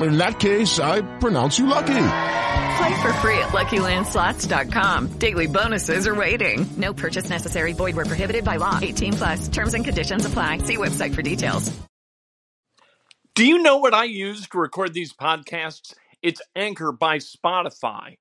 In that case, I pronounce you lucky. Play for free at LuckyLandSlots.com. Daily bonuses are waiting. No purchase necessary. Void where prohibited by law. 18 plus. Terms and conditions apply. See website for details. Do you know what I use to record these podcasts? It's Anchor by Spotify.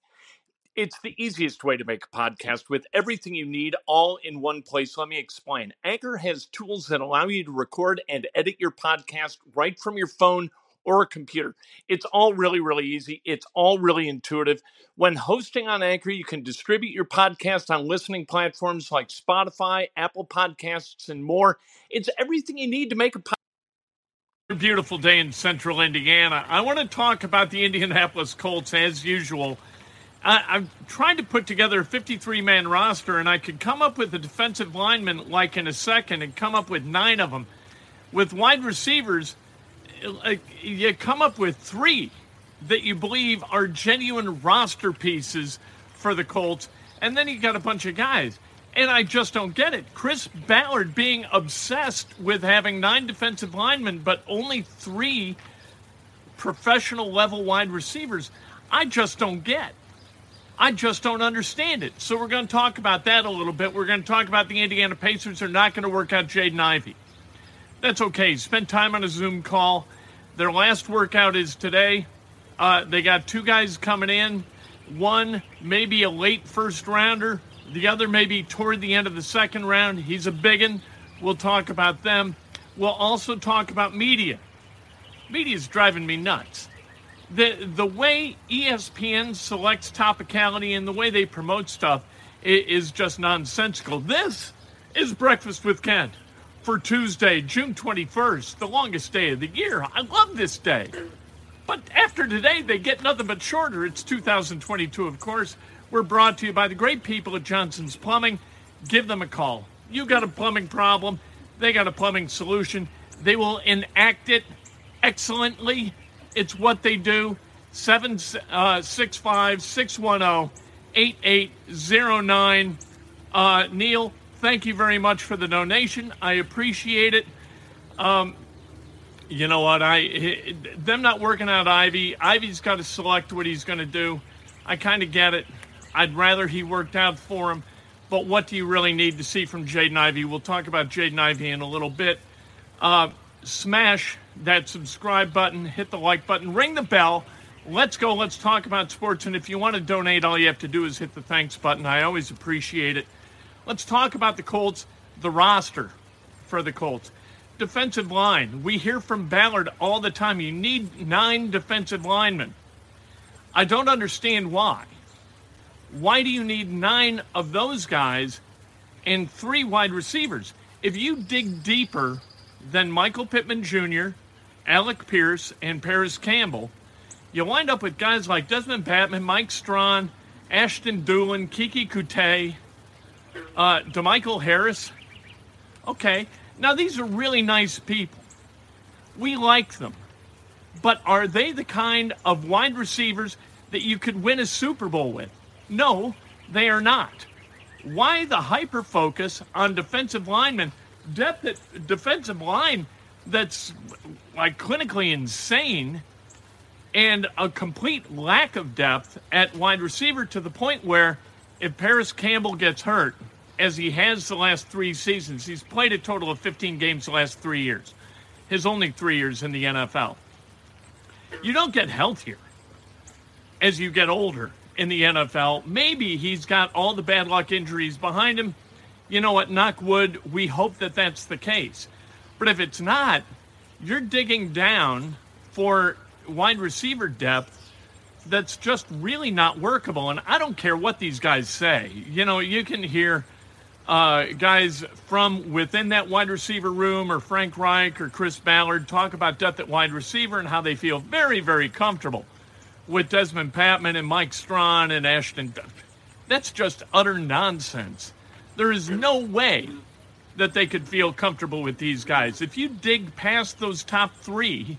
It's the easiest way to make a podcast with everything you need all in one place. Let me explain. Anchor has tools that allow you to record and edit your podcast right from your phone or a computer. It's all really, really easy. It's all really intuitive. When hosting on Anchor, you can distribute your podcast on listening platforms like Spotify, Apple Podcasts, and more. It's everything you need to make a podcast. Beautiful day in central Indiana. I want to talk about the Indianapolis Colts as usual. I, am trying to put together a 53 man roster, and I could come up with a defensive lineman like in a second and come up with nine of them. With wide receivers, you come up with three that you believe are genuine roster pieces for the Colts, and then you got a bunch of guys. And I just don't get it. Chris Ballard being obsessed with having nine defensive linemen, but only three professional level wide receivers. I just don't get. I just don't understand it. So we're going to talk about that a little bit. We're going to talk about the Indiana Pacers are not going to work out Jaden Ivey. That's okay. Spend time on a Zoom call. Their last workout is today. Uh, they got two guys coming in. One maybe a late first rounder. The other maybe toward the end of the second round. He's a biggin. We'll talk about them. We'll also talk about media. Media's driving me nuts the the way ESPN selects topicality and the way they promote stuff is just nonsensical. This is Breakfast with Kent for Tuesday, June 21st, the longest day of the year. I love this day. But after today, they get nothing but shorter. It's 2022, of course. We're brought to you by the great people at Johnson's Plumbing. Give them a call. You got a plumbing problem, they got a plumbing solution. They will enact it excellently it's what they do. 765 610 8809. Uh, Neil, thank you very much for the donation. I appreciate it. Um, you know what? I them not working out Ivey. Ivey's got to select what he's going to do. I kind of get it. I'd rather he worked out for him. But what do you really need to see from Jaden Ivey? We'll talk about Jaden Ivey in a little bit. Uh, smash that subscribe button, hit the like button, ring the bell. Let's go. Let's talk about sports. And if you want to donate, all you have to do is hit the thanks button. I always appreciate it. Let's talk about the Colts, the roster for the Colts. Defensive line. We hear from Ballard all the time. You need nine defensive linemen. I don't understand why. Why do you need nine of those guys and three wide receivers? If you dig deeper than Michael Pittman Jr., Alec Pierce, and Parris Campbell, you wind up with guys like Desmond Patmon, Mike Strachan, Ashton Dulin, Keke Coutee, uh, DeMichael Harris. Okay, now these are really nice people. We like them. But are they the kind of wide receivers that you could win a Super Bowl with? No, they are not. Why the hyper focus on defensive linemen? Depth at defensive line that's like clinically insane and a complete lack of depth at wide receiver to the point where if Parris Campbell gets hurt, as he has the last three seasons, he's played a total of 15 games the last three years, his only three years in the NFL. You don't get healthier as you get older in the NFL. Maybe he's got all the bad luck injuries behind him. You know what, knock wood, we hope that that's the case. But if it's not, you're digging down for wide receiver depth that's just really not workable. And I don't care what these guys say. You know, you can hear uh, guys from within that wide receiver room or Frank Reich or Chris Ballard talk about depth at wide receiver and how they feel very, very comfortable with Desmond Patmon and Mike Strachan and Ashton. That's just utter nonsense. There is no way that they could feel comfortable with these guys. If you dig past those top three,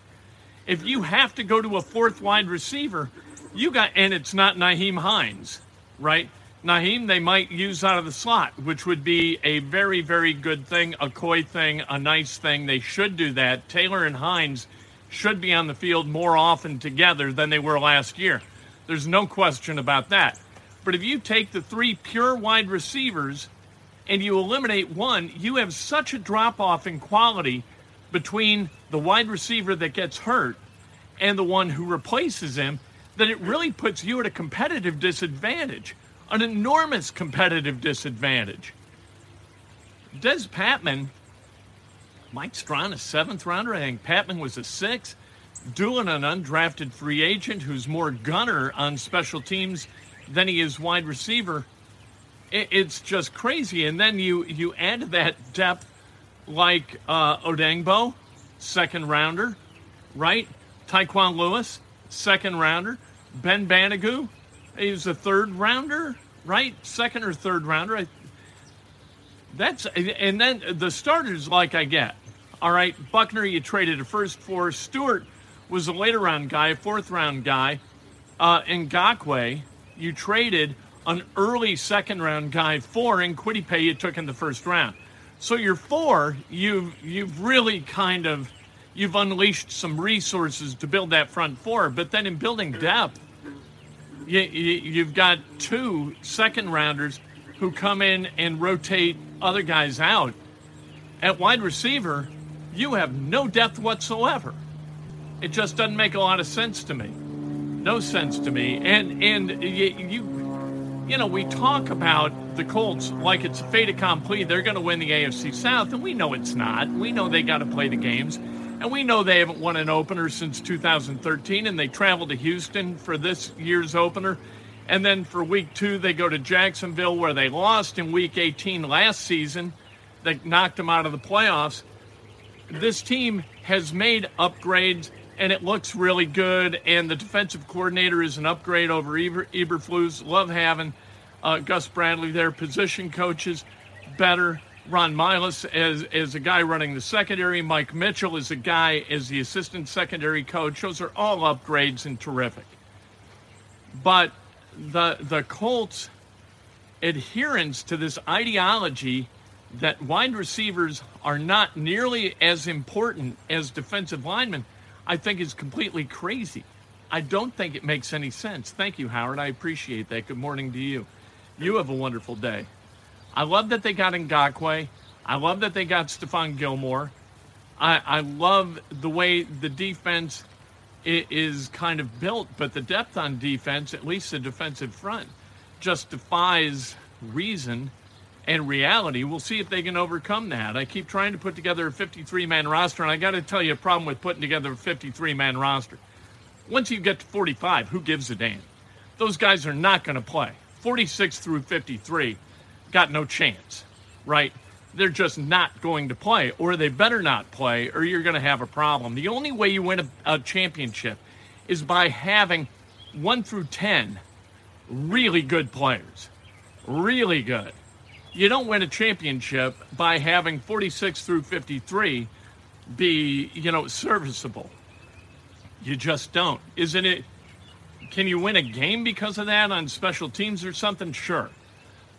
if you have to go to a fourth wide receiver, you got, and it's not Nyheim Hines, right? Nyheim, they might use out of the slot, which would be a very, very good thing, a coy thing, a nice thing. They should do that. Taylor and Hines should be on the field more often together than they were last year. There's no question about that. But if you take the three pure wide receivers and you eliminate one, you have such a drop off in quality between the wide receiver that gets hurt and the one who replaces him that it really puts you at a competitive disadvantage, an enormous competitive disadvantage. Des Patmon, Mike Strachan, a seventh rounder. I think Patmon was a sixth. Dulin an undrafted free agent who's more gunner on special teams than he is wide receiver. It's just crazy. And then you, you add to that depth like uh, Odeyingbo, second rounder, right? Tyquan Lewis, second rounder. Ben Banogu, he was a third rounder, right? Second or third rounder. I, that's and then the starters like I get. All right, Buckner, you traded a first for. Stewart was a later round guy, a fourth round guy. Uh, Ngakoue, you traded an early second round guy for, and Paye you took in the first round. So your four, you've you've really kind of you've unleashed some resources to build that front four. But then in building depth, you, you, have got two second rounders who come in and rotate other guys out. At wide receiver, you have no depth whatsoever. It just doesn't make a lot of sense to me. No sense to me. And and you, you, you know, we talk about the Colts like it's a fait accompli. They're going to win the AFC South, and we know it's not. We know they got to play the games. And we know they haven't won an opener since 2013, and they travel to Houston for this year's opener. And then for week two, they go to Jacksonville, where they lost in week 18 last season. That knocked them out of the playoffs. This team has made upgrades, and it looks really good. And the defensive coordinator is an upgrade over Eber, Eberflus. Love having uh, Gus Bradley there. Position coaches better. Ron Milus as, as a guy running the secondary. Mike Mitchell is a guy as the assistant secondary coach. Those are all upgrades and terrific. But the the Colts adherence to this ideology that wide receivers are not nearly as important as defensive linemen, I think is completely crazy. I don't think it makes any sense. Thank you, Howard. I appreciate that. Good morning to you. You have a wonderful day. I love that they got Ngakoue. I love that they got Stephon Gilmore. I, I love the way the defense is kind of built, but the depth on defense, at least the defensive front, just defies reason and reality. We'll see if they can overcome that. I keep trying to put together a 53 man roster, and I got to tell you a problem with putting together a 53 man roster. Once you get to 45, who gives a damn? Those guys are not going to play. 46 through 53 got no chance, right? They're just not going to play, or they better not play, or you're going to have a problem. The only way you win a, a championship is by having one through 10 really good players. Really good. You don't win a championship by having 46 through 53 be, you know, serviceable. You just don't. Isn't it? Can you win a game because of that on special teams or something? Sure.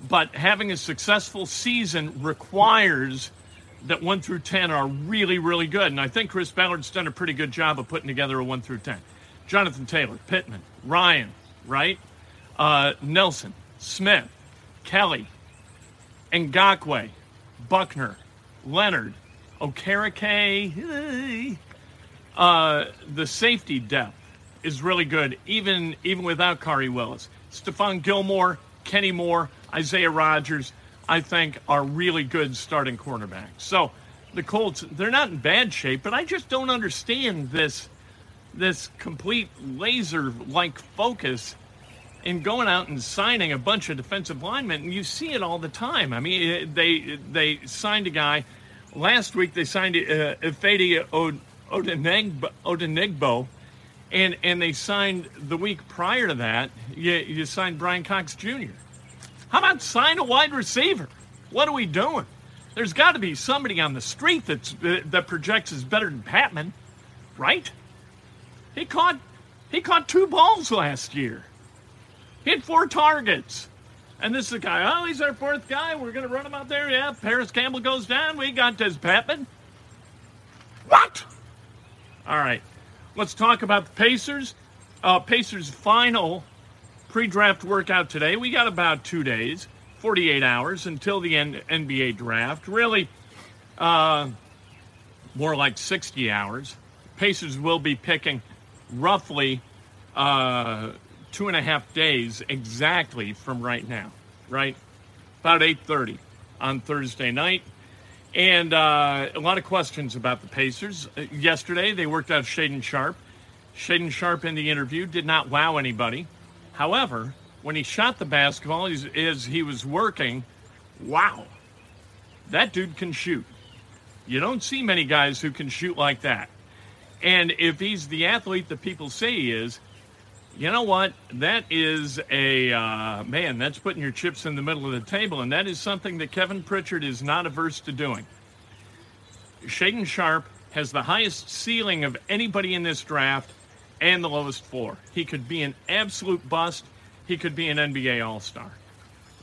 But having a successful season requires that 1 through 10 are really, really good. And I think Chris Ballard's done a pretty good job of putting together a 1 through 10. Jonathan Taylor, Pittman, Ryan, right? Uh, Nelson, Smith, Kelly, Ngakoue, Buckner, Leonard, Okereke. Uh, the safety depth is really good, even even without Khari Willis. Stephon Gilmore, Kenny Moore, Isaiah Rodgers, I think, are really good starting cornerbacks. So the Colts, they're not in bad shape, but I just don't understand this this complete laser like focus in going out and signing a bunch of defensive linemen. And you see it all the time. I mean, they they signed a guy last week. They signed uh, Ifeadi Odenigbo, Odenigbo, and and they signed the week prior to that. You, you signed Brian Cox Jr. How about sign a wide receiver? What are we doing? There's got to be somebody on the street that's uh, that projects is better than Patmon, right? He caught he caught two balls last year. hit four targets. And this is a guy, oh, he's our fourth guy. We're to run him out there. Yeah, Parris Campbell goes down. We got Des Patmon. What? All right. Let's talk about the Pacers. Uh, Pacers' final pre draft workout today. We got about two days, 48 hours until the N- NBA draft. Really, uh, more like 60 hours. Pacers will be picking roughly uh, two and a half days exactly from right now, right? About 8:30 on Thursday night. And uh, a lot of questions about the Pacers. Uh, yesterday, they worked out Shaedon Sharpe. Shaedon Sharpe in the interview did not wow anybody. However, when he shot the basketball as he was working, wow, that dude can shoot. You don't see many guys who can shoot like that. And if he's the athlete that people say he is, you know what? That is a uh, man. That's putting your chips in the middle of the table, and that is something that Kevin Pritchard is not averse to doing. Shaedon Sharpe has the highest ceiling of anybody in this draft and the lowest floor. He could be an absolute bust. He could be an NBA All Star.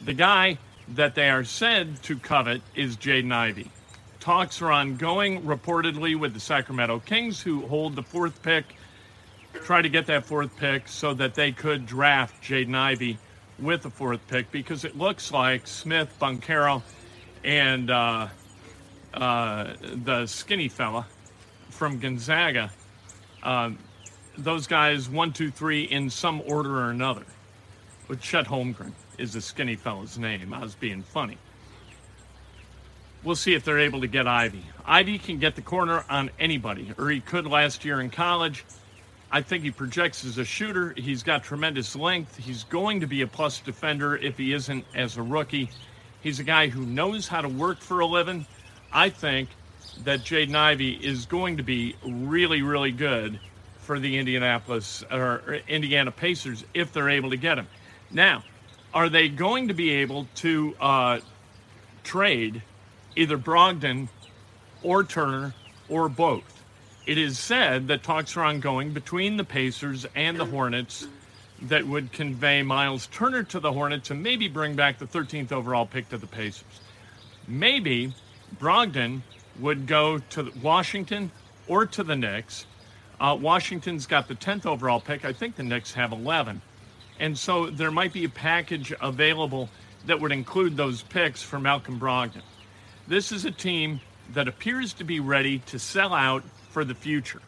The guy that they are said to covet is Jaden Ivey. Talks are ongoing, reportedly, with the Sacramento Kings, who hold the fourth pick try to get that fourth pick so that they could draft Jaden Ivey with the fourth pick because it looks like Smith, Banchero, and uh, uh, the skinny fella from Gonzaga, uh, those guys, one, two, three, in some order or another. But Chet Holmgren is the skinny fella's name. I was being funny. We'll see if they're able to get Ivey. Ivey can get the corner on anybody, or he could last year in college. I think he projects as a shooter. He's got tremendous length. He's going to be a plus defender if he isn't as a rookie. He's a guy who knows how to work for a living. I think that Jaden Ivey is going to be really, really good for the Indianapolis or Indiana Pacers if they're able to get him. Now, are they going to be able to uh, trade either Brogdon or Turner or both? It is said that talks are ongoing between the Pacers and the Hornets that would convey Miles Turner to the Hornets and maybe bring back the 13th overall pick to the Pacers. Maybe Brogdon would go to Washington or to the Knicks. Uh, Washington's got the 10th overall pick. I think the Knicks have 11. And so there might be a package available that would include those picks for Malcolm Brogdon. This is a team that appears to be ready to sell out for the future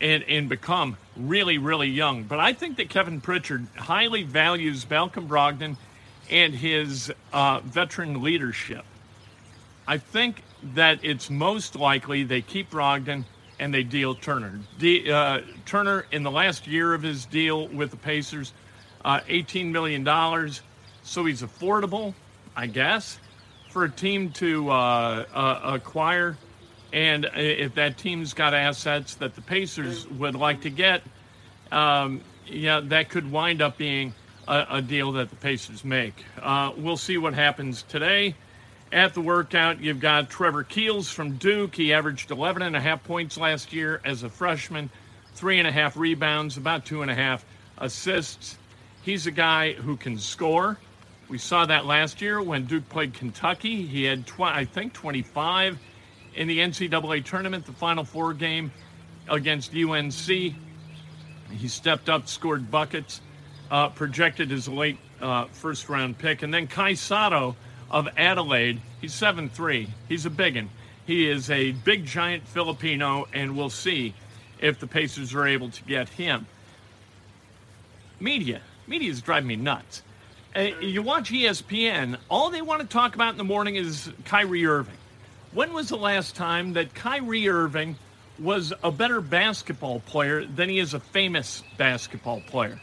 and, and become really, really young. But I think that Kevin Pritchard highly values Malcolm Brogdon and his uh, veteran leadership. I think that it's most likely they keep Brogdon and they deal Turner. De- uh, Turner, in the last year of his deal with the Pacers, uh, $18 million. So he's affordable, I guess, for a team to uh, uh, acquire. And if that team's got assets that the Pacers would like to get, um, yeah, that could wind up being a, a deal that the Pacers make. Uh, we'll see what happens today. At the workout, you've got Trevor Keels from Duke. He averaged 11 and a half points last year as a freshman, three and a half rebounds, about two and a half assists. He's a guy who can score. We saw that last year when Duke played Kentucky. He had, tw- I think, 25 in the NCAA tournament, the Final Four game against UNC. He stepped up, scored buckets, uh, projected as a late uh, first round pick. And then Kai Sotto of Adelaide, he's 7 3. He's a biggin. He is a big, giant Filipino, and we'll see if the Pacers are able to get him. Media. Media is driving me nuts. Uh, you watch ESPN, all they want to talk about in the morning is Kyrie Irving When was the last time that Kyrie Irving was a better basketball player than he is a famous basketball player?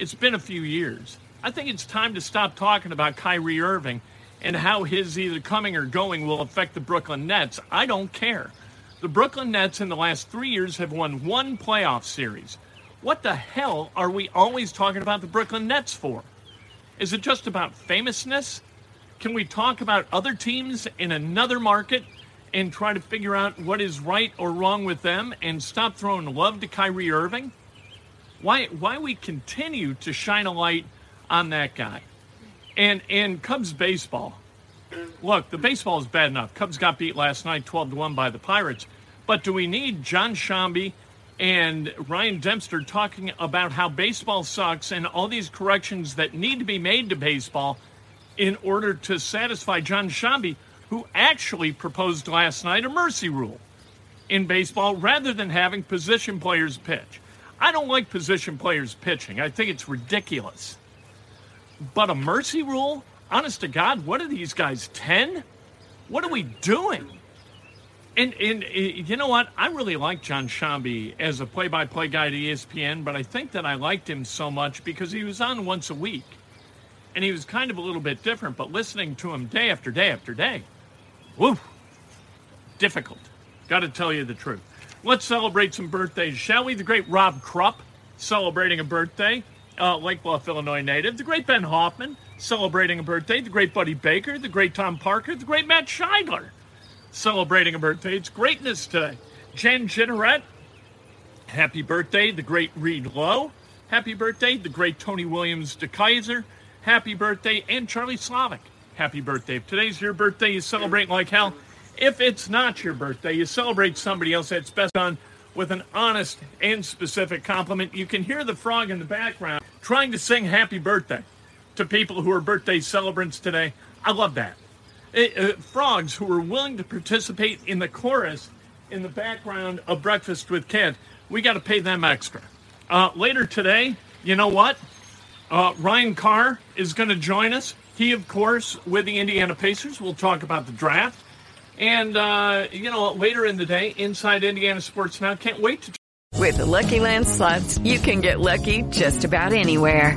It's been a few years. I think it's time to stop talking about Kyrie Irving and how his either coming or going will affect the Brooklyn Nets. I don't care. The Brooklyn Nets in the last three years have won one playoff series. What the hell are we always talking about the Brooklyn Nets for? Is it just about famousness? Can we talk about other teams in another market and try to figure out what is right or wrong with them and stop throwing love to Kyrie Irving? Why why we continue to shine a light on that guy? And and Cubs baseball. Look, the baseball is bad enough. Cubs got beat last night 12 to 1 by the Pirates. But do we need Jon Sciambi and Ryan Dempster talking about how baseball sucks and all these corrections that need to be made to baseball in order to satisfy Jon Sciambi, who actually proposed last night a mercy rule in baseball rather than having position players pitch. I don't like position players pitching. I think it's ridiculous. But a mercy rule? Honest to God, what are these guys, 10? What are we doing? And, and uh, you know what? I really like Jon Sciambi as a play-by-play guy at ESPN, but I think that I liked him so much because he was on once a week, and he was kind of a little bit different. But listening to him day after day after day, woo, difficult. Got to tell you the truth. Let's celebrate some birthdays, shall we? The great Rob Krupp celebrating a birthday, uh, Lake Bluff, Illinois native. The great Ben Hoffman celebrating a birthday. The great Buddy Baker. The great Tom Parker. The great Matt Scheidler celebrating a birthday. It's greatness today. Jen Jeanneret, happy birthday. The great Reed Lowe, happy birthday. The great Tony Williams de Kaiser, happy birthday. And Charlie Slavic, happy birthday. If today's your birthday, you celebrate like hell. If it's not your birthday, you celebrate somebody else that's best done with an honest and specific compliment. You can hear the frog in the background trying to sing happy birthday to people who are birthday celebrants today. I love that. Uh, frogs who were willing to participate in the chorus in the background of Breakfast with Kent. We got to pay them extra. Uh, later today, you know what? Uh, Ryan Carr is going to join us. He, of course, with the Indiana Pacers. We'll talk about the draft. And, uh, you know, later in the day, inside Indiana Sports Now. Can't wait to. With the Lucky Land slots, you can get lucky just about anywhere.